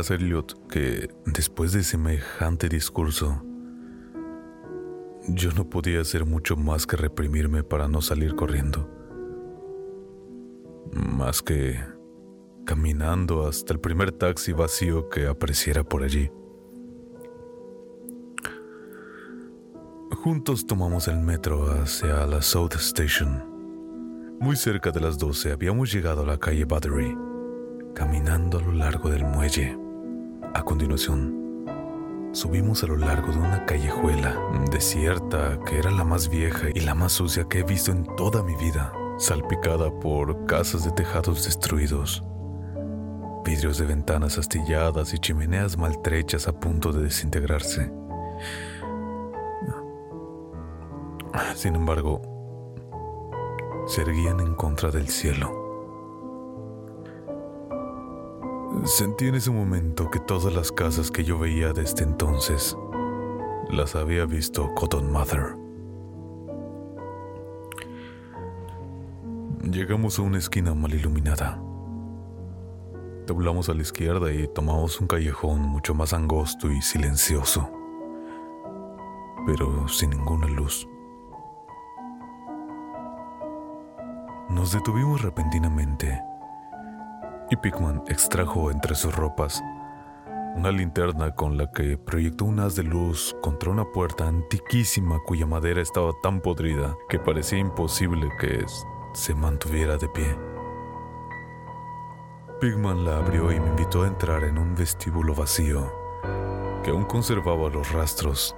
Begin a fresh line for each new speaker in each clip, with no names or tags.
Entenderás, Elliot, que después de semejante discurso, yo no podía hacer mucho más que reprimirme para no salir corriendo. Más que caminando hasta el primer taxi vacío que apareciera por allí. Juntos tomamos el metro hacia la South Station. Muy cerca de las 12 habíamos llegado a la calle Battery caminando a lo largo del muelle. A continuación, subimos a lo largo de una callejuela desierta que era la más vieja y la más sucia que he visto en toda mi vida, salpicada por casas de tejados destruidos, vidrios de ventanas astilladas y chimeneas maltrechas a punto de desintegrarse. Sin embargo, se erguían en contra del cielo Sentí en ese momento que todas las casas que yo veía desde entonces las había visto Cotton Mother. Llegamos a una esquina mal iluminada. Doblamos a la izquierda y tomamos un callejón mucho más angosto y silencioso, pero sin ninguna luz. Nos detuvimos repentinamente y Pigman extrajo entre sus ropas una linterna con la que proyectó un haz de luz contra una puerta antiquísima cuya madera estaba tan podrida que parecía imposible que se mantuviera de pie. Pigman la abrió y me invitó a entrar en un vestíbulo vacío que aún conservaba los rastros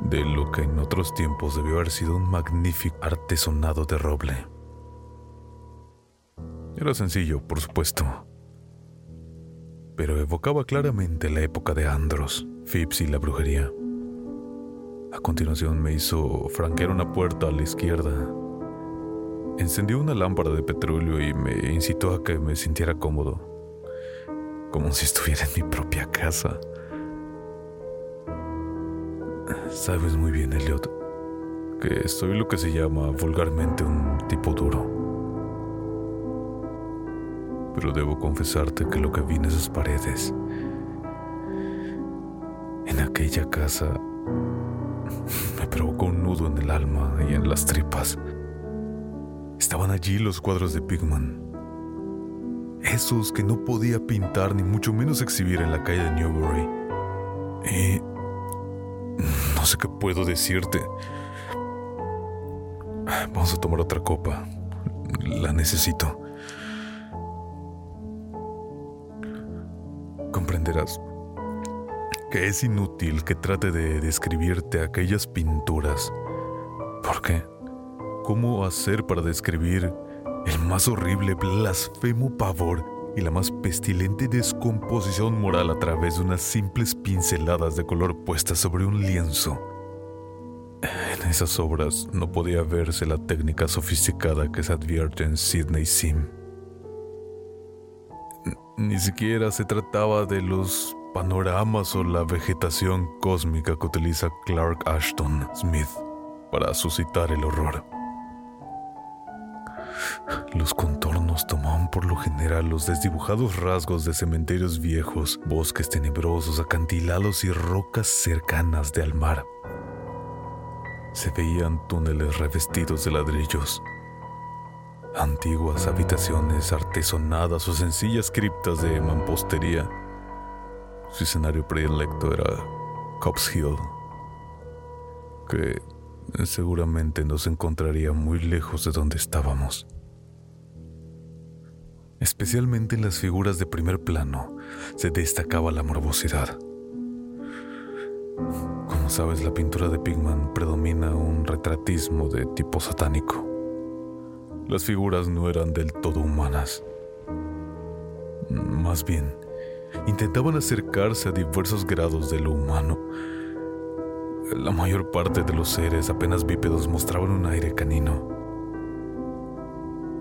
de lo que en otros tiempos debió haber sido un magnífico artesonado de roble. Era sencillo, por supuesto pero evocaba claramente la época de Andros, Phipps y la brujería. A continuación me hizo franquear una puerta a la izquierda. Encendió una lámpara de petróleo y me incitó a que me sintiera cómodo, como si estuviera en mi propia casa. Sabes muy bien, Elliot, que soy lo que se llama vulgarmente un tipo duro pero debo confesarte que lo que vi en esas paredes, en aquella casa, me provocó un nudo en el alma y en las tripas. Estaban allí los cuadros de Pigman, esos que no podía pintar ni mucho menos exhibir en la calle de Newbury. Y no sé qué puedo decirte. Vamos a tomar otra copa. La necesito. Que es inútil que trate de describirte aquellas pinturas. ¿Por qué? ¿Cómo hacer para describir el más horrible, blasfemo pavor y la más pestilente descomposición moral a través de unas simples pinceladas de color puestas sobre un lienzo. En esas obras no podía verse la técnica sofisticada que se advierte en Sidney Sim. Ni siquiera se trataba de los panoramas o la vegetación cósmica que utiliza Clark Ashton Smith para suscitar el horror. Los contornos tomaban por lo general los desdibujados rasgos de cementerios viejos, bosques tenebrosos, acantilados y rocas cercanas de al mar. Se veían túneles revestidos de ladrillos, antiguas habitaciones artesonadas o sencillas criptas de mampostería. Su escenario predilecto era Cops Hill, que seguramente nos encontraría muy lejos de donde estábamos. Especialmente en las figuras de primer plano se destacaba la morbosidad. Como sabes, la pintura de Pigman predomina un retratismo de tipo satánico. Las figuras no eran del todo humanas. Más bien, intentaban acercarse a diversos grados de lo humano. La mayor parte de los seres apenas bípedos mostraban un aire canino.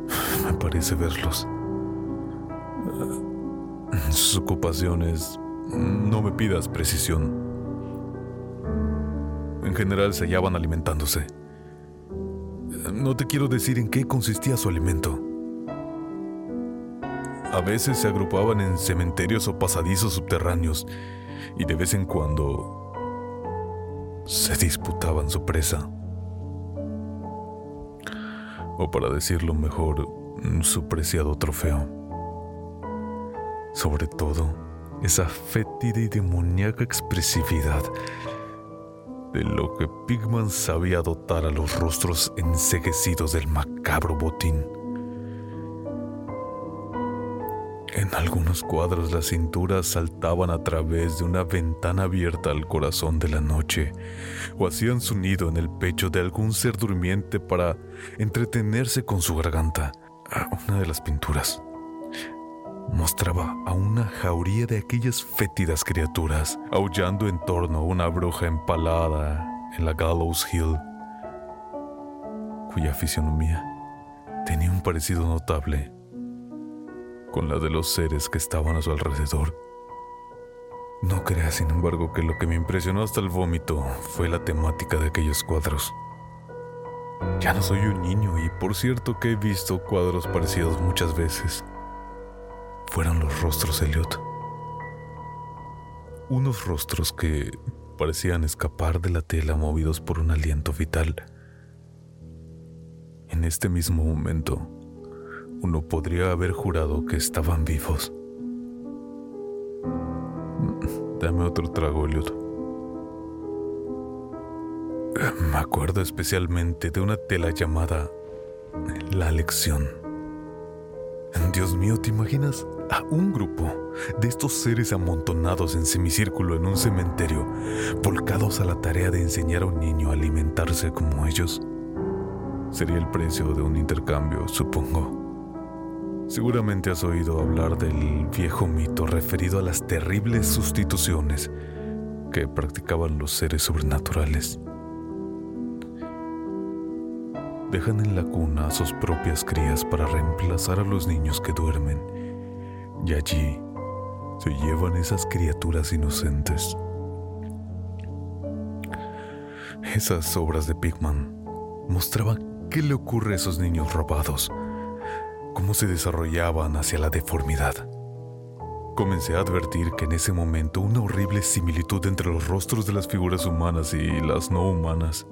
Me parece verlos sus ocupaciones, no me pidas precisión. En general se hallaban alimentándose. No te quiero decir en qué consistía su alimento. A veces se agrupaban en cementerios o pasadizos subterráneos y de vez en cuando se disputaban su presa. O para decirlo mejor, su preciado trofeo sobre todo esa fétida y demoníaca expresividad de lo que Pigman sabía dotar a los rostros enseguecidos del macabro botín. En algunos cuadros las cinturas saltaban a través de una ventana abierta al corazón de la noche o hacían su nido en el pecho de algún ser durmiente para entretenerse con su garganta. Una de las pinturas mostraba a una jauría de aquellas fétidas criaturas, aullando en torno a una bruja empalada en la Gallows Hill, cuya fisionomía tenía un parecido notable con la de los seres que estaban a su alrededor. No creas, sin embargo, que lo que me impresionó hasta el vómito fue la temática de aquellos cuadros. Ya no soy un niño y por cierto que he visto cuadros parecidos muchas veces fueron los rostros Elliot. Unos rostros que parecían escapar de la tela movidos por un aliento vital. En este mismo momento, uno podría haber jurado que estaban vivos. Dame otro trago, Elliot. Me acuerdo especialmente de una tela llamada La Lección. Dios mío, ¿te imaginas? A un grupo de estos seres amontonados en semicírculo en un cementerio, volcados a la tarea de enseñar a un niño a alimentarse como ellos. Sería el precio de un intercambio, supongo. Seguramente has oído hablar del viejo mito referido a las terribles sustituciones que practicaban los seres sobrenaturales. Dejan en la cuna a sus propias crías para reemplazar a los niños que duermen y allí se llevan esas criaturas inocentes. Esas obras de Pigman mostraban qué le ocurre a esos niños robados, cómo se desarrollaban hacia la deformidad. Comencé a advertir que en ese momento una horrible similitud entre los rostros de las figuras humanas y las no humanas.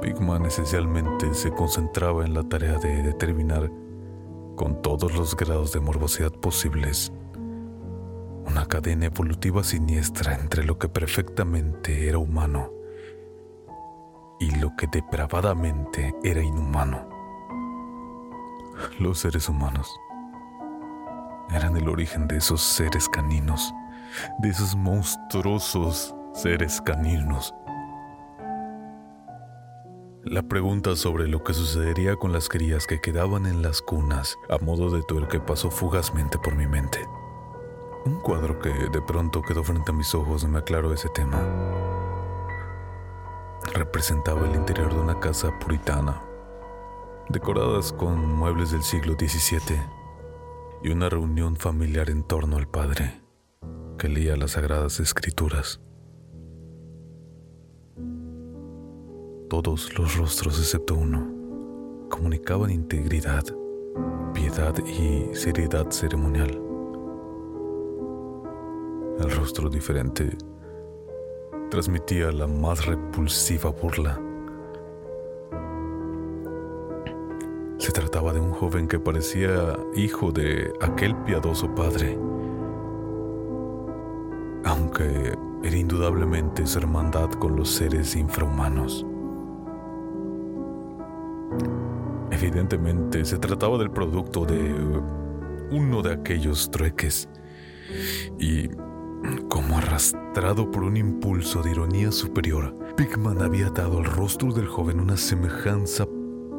Pigman esencialmente se concentraba en la tarea de determinar con todos los grados de morbosidad posibles. Una cadena evolutiva siniestra entre lo que perfectamente era humano y lo que depravadamente era inhumano. Los seres humanos eran el origen de esos seres caninos, de esos monstruosos seres caninos. La pregunta sobre lo que sucedería con las crías que quedaban en las cunas a modo de tuerque pasó fugazmente por mi mente. Un cuadro que de pronto quedó frente a mis ojos me aclaró ese tema. Representaba el interior de una casa puritana, decoradas con muebles del siglo XVII y una reunión familiar en torno al padre, que leía las sagradas escrituras. Todos los rostros excepto uno comunicaban integridad, piedad y seriedad ceremonial. El rostro diferente transmitía la más repulsiva burla. Se trataba de un joven que parecía hijo de aquel piadoso padre, aunque era indudablemente su hermandad con los seres infrahumanos. Evidentemente se trataba del producto de uno de aquellos trueques. Y como arrastrado por un impulso de ironía superior, Pigman había dado al rostro del joven una semejanza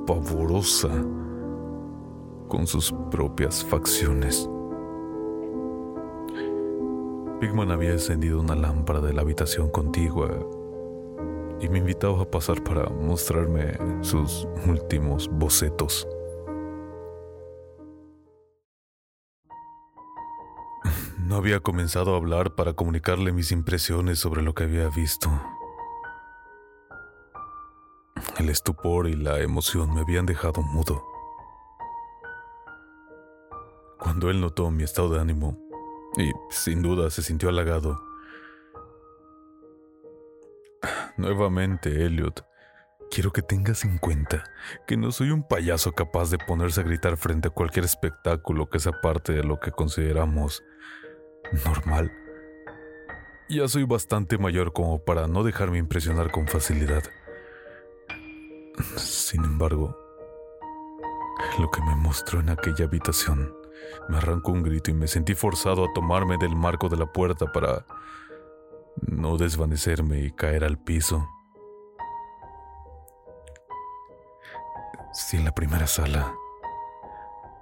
pavorosa con sus propias facciones. Pigman había encendido una lámpara de la habitación contigua y me invitaba a pasar para mostrarme sus últimos bocetos. No había comenzado a hablar para comunicarle mis impresiones sobre lo que había visto. El estupor y la emoción me habían dejado mudo. Cuando él notó mi estado de ánimo, y sin duda se sintió halagado, Nuevamente, Elliot, quiero que tengas en cuenta que no soy un payaso capaz de ponerse a gritar frente a cualquier espectáculo que sea parte de lo que consideramos normal. Ya soy bastante mayor como para no dejarme impresionar con facilidad. Sin embargo, lo que me mostró en aquella habitación me arrancó un grito y me sentí forzado a tomarme del marco de la puerta para no desvanecerme y caer al piso. Si en la primera sala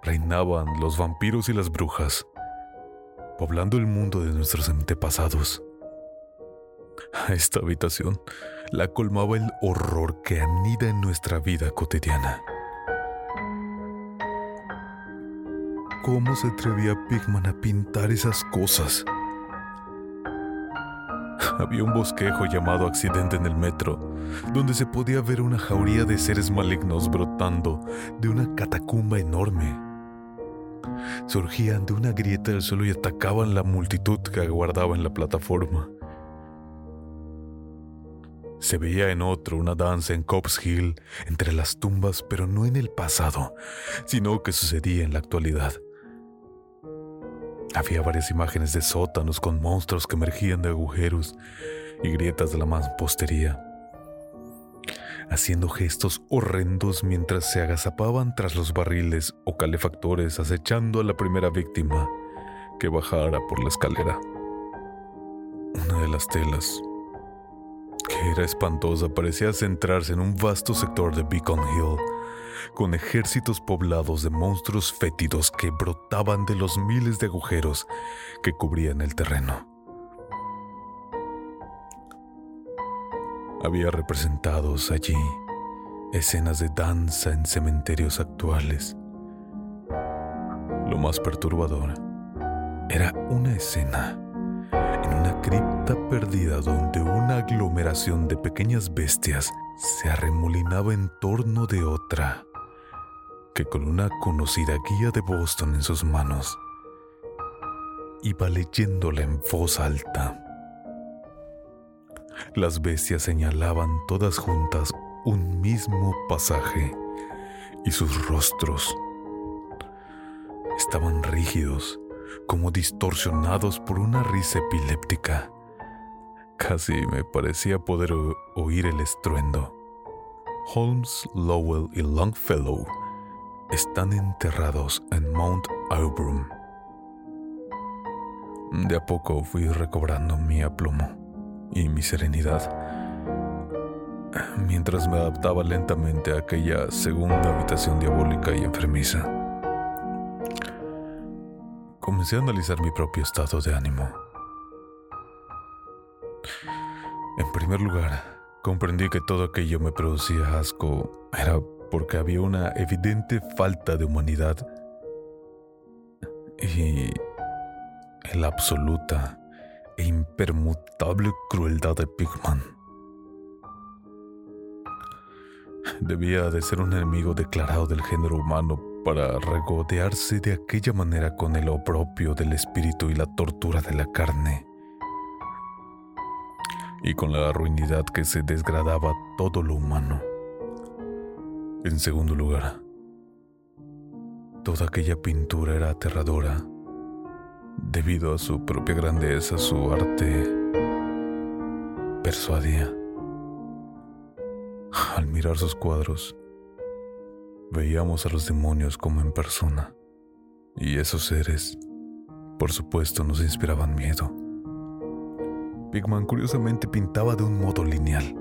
reinaban los vampiros y las brujas, poblando el mundo de nuestros antepasados, a esta habitación la colmaba el horror que anida en nuestra vida cotidiana. ¿Cómo se atrevía Pigman a pintar esas cosas? Había un bosquejo llamado accidente en el metro, donde se podía ver una jauría de seres malignos brotando de una catacumba enorme. Surgían de una grieta del suelo y atacaban la multitud que aguardaba en la plataforma. Se veía en otro una danza en Cops Hill entre las tumbas, pero no en el pasado, sino que sucedía en la actualidad. Había varias imágenes de sótanos con monstruos que emergían de agujeros y grietas de la mampostería, haciendo gestos horrendos mientras se agazapaban tras los barriles o calefactores acechando a la primera víctima que bajara por la escalera. Una de las telas, que era espantosa, parecía centrarse en un vasto sector de Beacon Hill con ejércitos poblados de monstruos fétidos que brotaban de los miles de agujeros que cubrían el terreno. Había representados allí escenas de danza en cementerios actuales. Lo más perturbador era una escena en una cripta perdida donde una aglomeración de pequeñas bestias se arremolinaba en torno de otra que con una conocida guía de Boston en sus manos iba leyéndola en voz alta. Las bestias señalaban todas juntas un mismo pasaje y sus rostros estaban rígidos, como distorsionados por una risa epiléptica. Casi me parecía poder oír el estruendo. Holmes, Lowell y Longfellow están enterrados en Mount Auburn. De a poco fui recobrando mi aplomo y mi serenidad. mientras me adaptaba lentamente a aquella segunda habitación diabólica y enfermiza. Comencé a analizar mi propio estado de ánimo. En primer lugar, comprendí que todo aquello me producía asco era porque había una evidente falta de humanidad y la absoluta e impermutable crueldad de Pigman. Debía de ser un enemigo declarado del género humano para regodearse de aquella manera con el oprobio del espíritu y la tortura de la carne, y con la ruinidad que se desgradaba todo lo humano. En segundo lugar, toda aquella pintura era aterradora debido a su propia grandeza, su arte persuadía. Al mirar sus cuadros, veíamos a los demonios como en persona, y esos seres, por supuesto, nos inspiraban miedo. Pigman curiosamente pintaba de un modo lineal.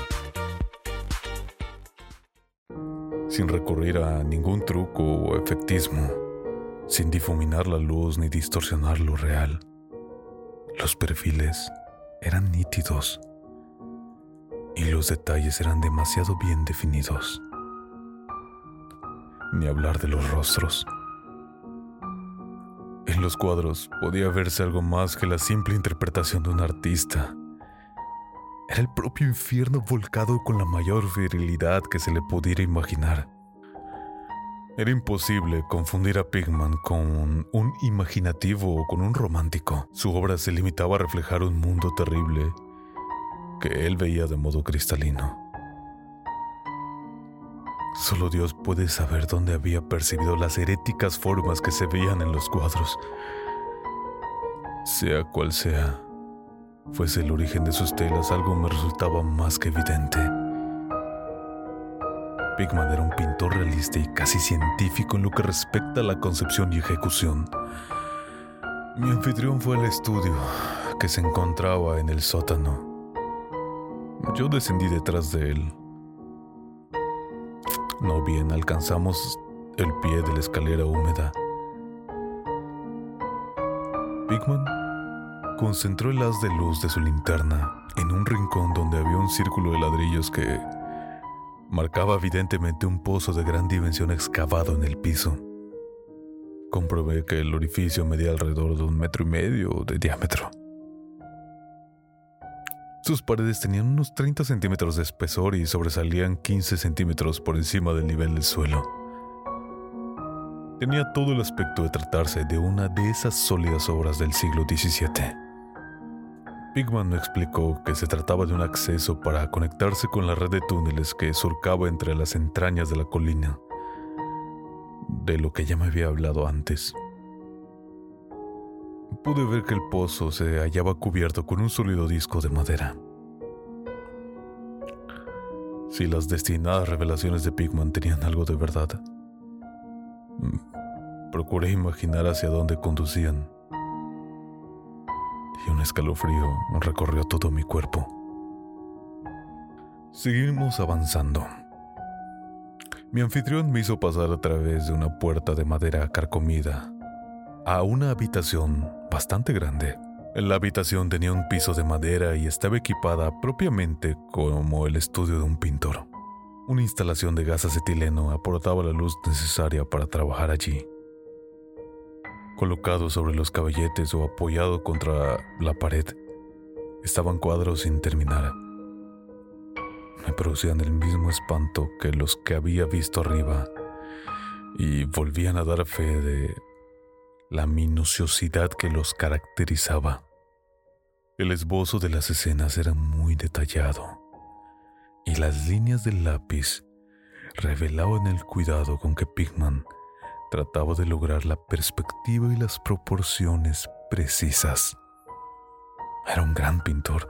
Sin recurrir a ningún truco o efectismo, sin difuminar la luz ni distorsionar lo real. Los perfiles eran nítidos y los detalles eran demasiado bien definidos. Ni hablar de los rostros. En los cuadros podía verse algo más que la simple interpretación de un artista. Era el propio infierno volcado con la mayor virilidad que se le pudiera imaginar. Era imposible confundir a Pigman con un imaginativo o con un romántico. Su obra se limitaba a reflejar un mundo terrible que él veía de modo cristalino. Solo Dios puede saber dónde había percibido las heréticas formas que se veían en los cuadros. Sea cual sea, fuese el origen de sus telas, algo me resultaba más que evidente. Pigman era un pintor realista y casi científico en lo que respecta a la concepción y ejecución. Mi anfitrión fue al estudio, que se encontraba en el sótano. Yo descendí detrás de él. No bien alcanzamos el pie de la escalera húmeda. Pigman concentró el haz de luz de su linterna en un rincón donde había un círculo de ladrillos que marcaba evidentemente un pozo de gran dimensión excavado en el piso. Comprobé que el orificio medía alrededor de un metro y medio de diámetro. Sus paredes tenían unos 30 centímetros de espesor y sobresalían 15 centímetros por encima del nivel del suelo. Tenía todo el aspecto de tratarse de una de esas sólidas obras del siglo XVII. Pigman explicó que se trataba de un acceso para conectarse con la red de túneles que surcaba entre las entrañas de la colina, de lo que ya me había hablado antes. Pude ver que el pozo se hallaba cubierto con un sólido disco de madera. Si las destinadas revelaciones de Pigman tenían algo de verdad, mm, procuré imaginar hacia dónde conducían y un escalofrío recorrió todo mi cuerpo. Seguimos avanzando. Mi anfitrión me hizo pasar a través de una puerta de madera carcomida a una habitación bastante grande. La habitación tenía un piso de madera y estaba equipada propiamente como el estudio de un pintor. Una instalación de gas acetileno aportaba la luz necesaria para trabajar allí colocado sobre los caballetes o apoyado contra la pared, estaban cuadros sin terminar. Me producían el mismo espanto que los que había visto arriba y volvían a dar fe de la minuciosidad que los caracterizaba. El esbozo de las escenas era muy detallado y las líneas del lápiz revelaban el cuidado con que Pigman trataba de lograr la perspectiva y las proporciones precisas. Era un gran pintor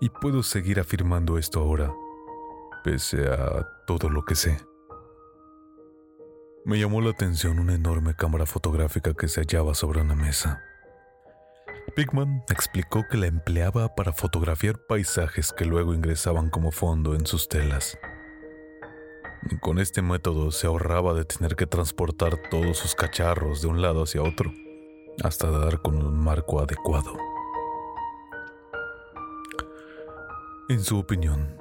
y puedo seguir afirmando esto ahora, pese a todo lo que sé. Me llamó la atención una enorme cámara fotográfica que se hallaba sobre una mesa. Pigman explicó que la empleaba para fotografiar paisajes que luego ingresaban como fondo en sus telas. Con este método se ahorraba de tener que transportar todos sus cacharros de un lado hacia otro, hasta dar con un marco adecuado. En su opinión,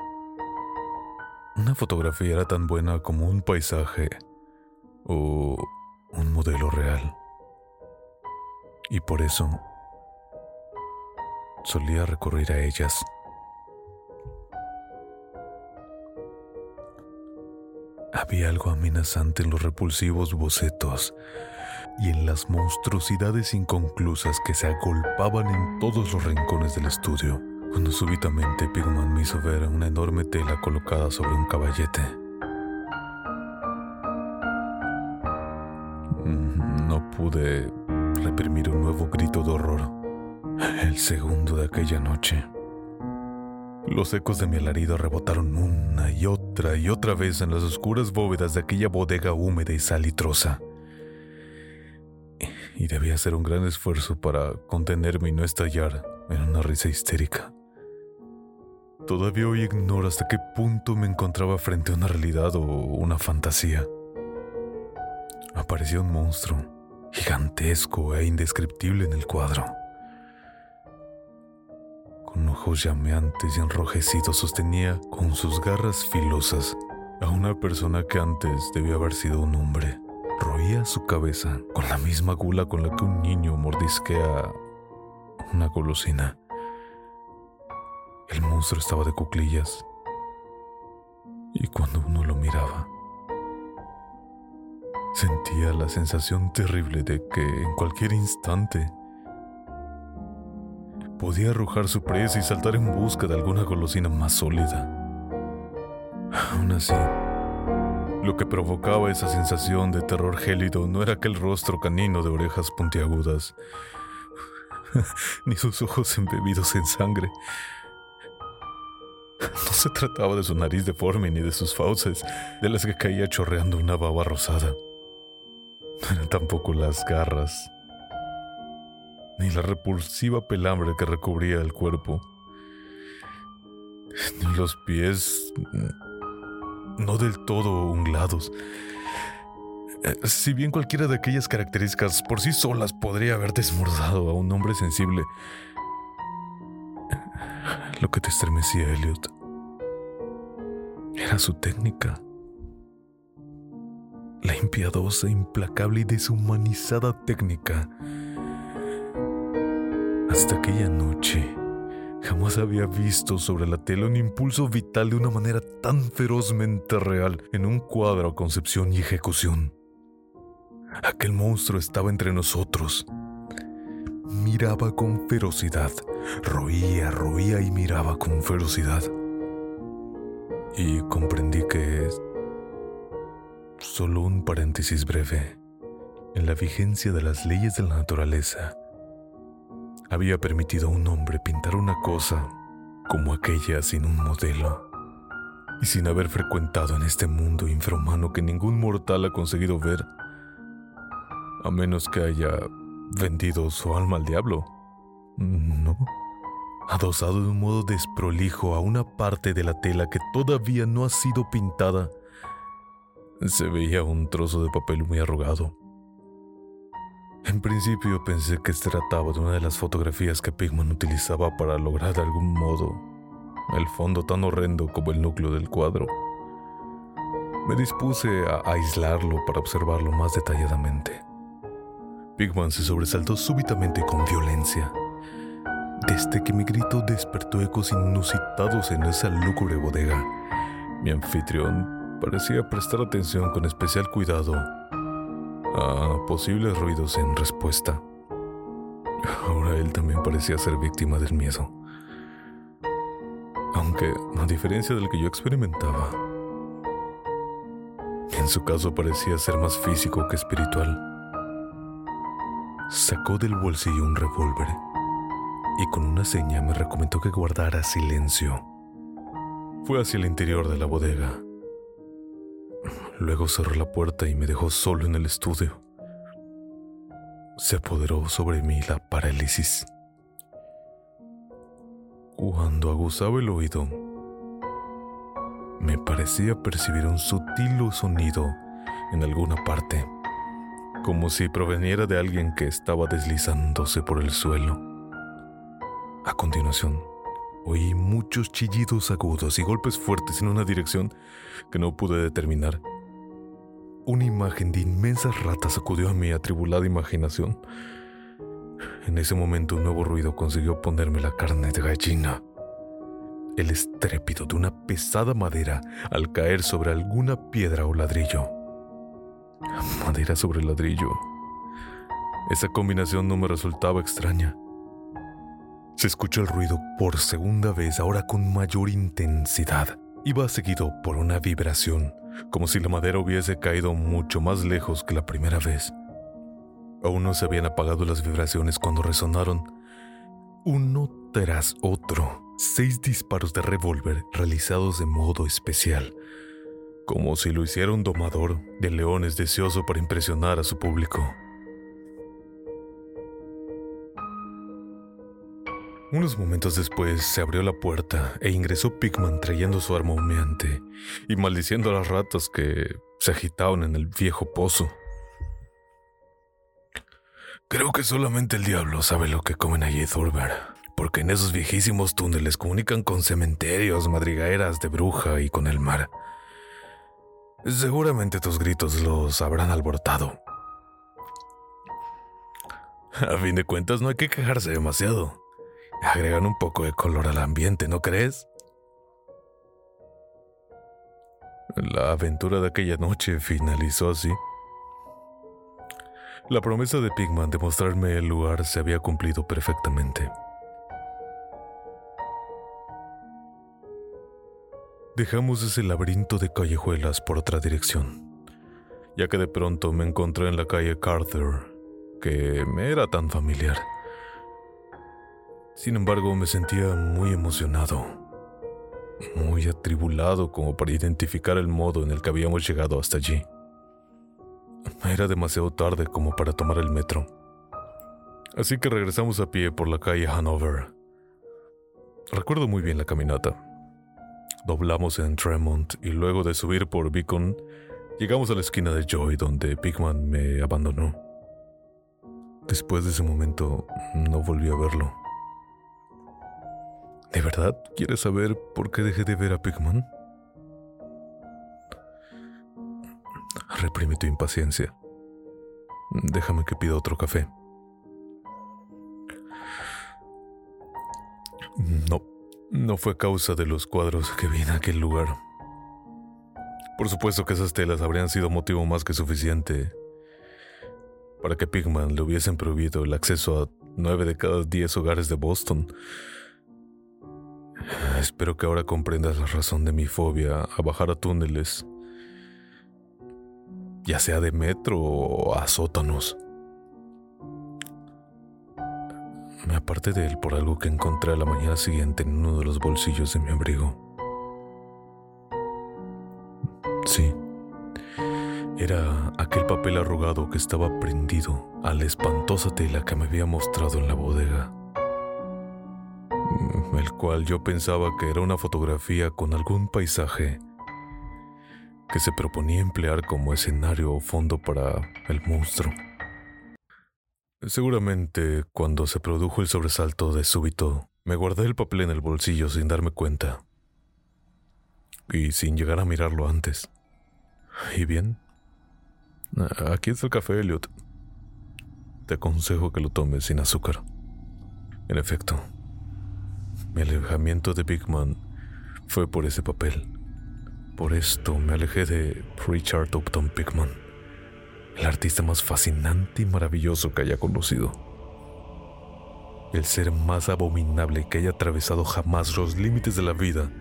una fotografía era tan buena como un paisaje o un modelo real. Y por eso solía recurrir a ellas. Había algo amenazante en los repulsivos bocetos y en las monstruosidades inconclusas que se agolpaban en todos los rincones del estudio, cuando súbitamente Pigman me hizo ver una enorme tela colocada sobre un caballete. Mm, no pude reprimir un nuevo grito de horror, el segundo de aquella noche. Los ecos de mi alarido rebotaron una y otra y otra vez en las oscuras bóvedas de aquella bodega húmeda y salitrosa. Y debía hacer un gran esfuerzo para contenerme y no estallar en una risa histérica. Todavía hoy ignoro hasta qué punto me encontraba frente a una realidad o una fantasía. Apareció un monstruo, gigantesco e indescriptible en el cuadro con ojos llameantes y enrojecidos, sostenía con sus garras filosas a una persona que antes debió haber sido un hombre. Roía su cabeza con la misma gula con la que un niño mordisquea una golosina. El monstruo estaba de cuclillas y cuando uno lo miraba, sentía la sensación terrible de que en cualquier instante podía arrojar su presa y saltar en busca de alguna golosina más sólida. Aún así, lo que provocaba esa sensación de terror gélido no era aquel rostro canino de orejas puntiagudas, ni sus ojos embebidos en sangre. No se trataba de su nariz deforme ni de sus fauces, de las que caía chorreando una baba rosada. No eran tampoco las garras ni la repulsiva pelambre que recubría el cuerpo, ni los pies no del todo unglados. Eh, si bien cualquiera de aquellas características por sí solas podría haber desmordado a un hombre sensible, lo que te estremecía, Elliot, era su técnica. La impiadosa, implacable y deshumanizada técnica hasta aquella noche, jamás había visto sobre la tela un impulso vital de una manera tan ferozmente real en un cuadro concepción y ejecución. Aquel monstruo estaba entre nosotros. Miraba con ferocidad, roía, roía y miraba con ferocidad. Y comprendí que es solo un paréntesis breve en la vigencia de las leyes de la naturaleza había permitido a un hombre pintar una cosa como aquella sin un modelo y sin haber frecuentado en este mundo infrahumano que ningún mortal ha conseguido ver, a menos que haya vendido su alma al diablo. No. Adosado de un modo desprolijo a una parte de la tela que todavía no ha sido pintada, se veía un trozo de papel muy arrugado en principio pensé que se trataba de una de las fotografías que Pigman utilizaba para lograr de algún modo el fondo tan horrendo como el núcleo del cuadro. Me dispuse a aislarlo para observarlo más detalladamente. Pigman se sobresaltó súbitamente con violencia. Desde que mi grito despertó ecos inusitados en esa lúgubre bodega, mi anfitrión parecía prestar atención con especial cuidado a posibles ruidos en respuesta. Ahora él también parecía ser víctima del miedo. Aunque, a diferencia del que yo experimentaba, En su caso parecía ser más físico que espiritual. Sacó del bolsillo un revólver y con una seña me recomendó que guardara silencio. Fue hacia el interior de la bodega. Luego cerró la puerta y me dejó solo en el estudio. Se apoderó sobre mí la parálisis. Cuando aguzaba el oído, me parecía percibir un sutil sonido en alguna parte, como si proveniera de alguien que estaba deslizándose por el suelo. A continuación, oí muchos chillidos agudos y golpes fuertes en una dirección que no pude determinar. Una imagen de inmensas ratas acudió a mi atribulada imaginación. En ese momento un nuevo ruido consiguió ponerme la carne de gallina. El estrépito de una pesada madera al caer sobre alguna piedra o ladrillo. Madera sobre ladrillo. Esa combinación no me resultaba extraña. Se escuchó el ruido por segunda vez, ahora con mayor intensidad. Iba seguido por una vibración, como si la madera hubiese caído mucho más lejos que la primera vez. Aún no se habían apagado las vibraciones cuando resonaron uno tras otro seis disparos de revólver realizados de modo especial, como si lo hiciera un domador de leones deseoso para impresionar a su público. Unos momentos después se abrió la puerta e ingresó Pigman trayendo su arma humeante y maldiciendo a las ratas que se agitaban en el viejo pozo. Creo que solamente el diablo sabe lo que comen allí, Thurber, porque en esos viejísimos túneles comunican con cementerios, madrigueras de bruja y con el mar. Seguramente tus gritos los habrán alborotado. A fin de cuentas, no hay que quejarse demasiado. Agregan un poco de color al ambiente, ¿no crees? La aventura de aquella noche finalizó así. La promesa de Pigman de mostrarme el lugar se había cumplido perfectamente. Dejamos ese laberinto de callejuelas por otra dirección, ya que de pronto me encontré en la calle Carter, que me era tan familiar. Sin embargo, me sentía muy emocionado, muy atribulado como para identificar el modo en el que habíamos llegado hasta allí. Era demasiado tarde como para tomar el metro. Así que regresamos a pie por la calle Hanover. Recuerdo muy bien la caminata. Doblamos en Tremont y luego de subir por Beacon, llegamos a la esquina de Joy donde Pigman me abandonó. Después de ese momento, no volví a verlo. ¿De verdad quieres saber por qué dejé de ver a Pigman? Reprime tu impaciencia. Déjame que pida otro café. No, no fue causa de los cuadros que vi en aquel lugar. Por supuesto que esas telas habrían sido motivo más que suficiente para que Pigman le hubiesen prohibido el acceso a nueve de cada diez hogares de Boston Espero que ahora comprendas la razón de mi fobia a bajar a túneles, ya sea de metro o a sótanos. Me aparté de él por algo que encontré a la mañana siguiente en uno de los bolsillos de mi abrigo. Sí, era aquel papel arrugado que estaba prendido a la espantosa tela que me había mostrado en la bodega el cual yo pensaba que era una fotografía con algún paisaje que se proponía emplear como escenario o fondo para el monstruo. Seguramente cuando se produjo el sobresalto de súbito, me guardé el papel en el bolsillo sin darme cuenta y sin llegar a mirarlo antes. ¿Y bien? Aquí está el café, Elliot. Te aconsejo que lo tomes sin azúcar. En efecto, mi alejamiento de Big Man fue por ese papel. Por esto me alejé de Richard Upton Pickman, el artista más fascinante y maravilloso que haya conocido. El ser más abominable que haya atravesado jamás los límites de la vida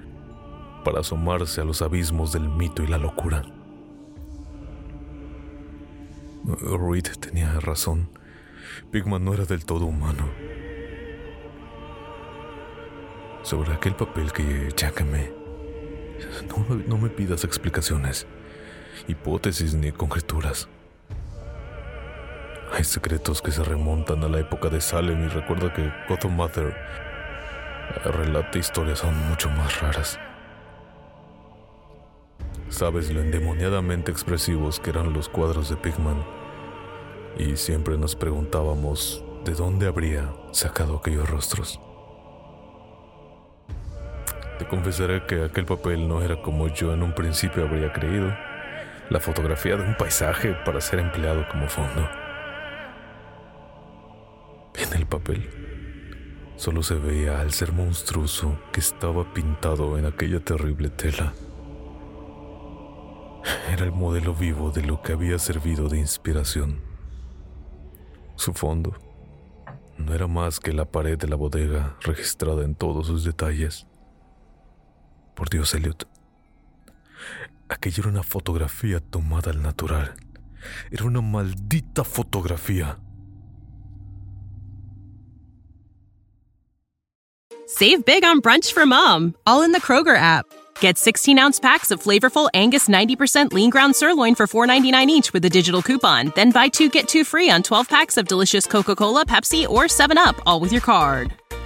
para asomarse a los abismos del mito y la locura. Reed tenía razón. Pigman no era del todo humano. Sobre aquel papel que quemé, no, no me pidas explicaciones, hipótesis ni conjeturas. Hay secretos que se remontan a la época de Salem y recuerda que Gotham Mother relata historias aún mucho más raras. Sabes lo endemoniadamente expresivos que eran los cuadros de Pigman y siempre nos preguntábamos de dónde habría sacado aquellos rostros. Confesaré que aquel papel no era como yo en un principio habría creído, la fotografía de un paisaje para ser empleado como fondo. En el papel solo se veía al ser monstruoso que estaba pintado en aquella terrible tela. Era el modelo vivo de lo que había servido de inspiración. Su fondo no era más que la pared de la bodega registrada en todos sus detalles. Por Dios, Elliot. Aquella era una fotografía tomada al natural. Era una maldita fotografía.
Save big on brunch for mom, all in the Kroger app. Get 16 ounce packs of flavorful Angus 90% lean ground sirloin for $4.99 each with a digital coupon. Then buy two get two free on 12 packs of delicious Coca Cola, Pepsi, or 7UP, all with your card.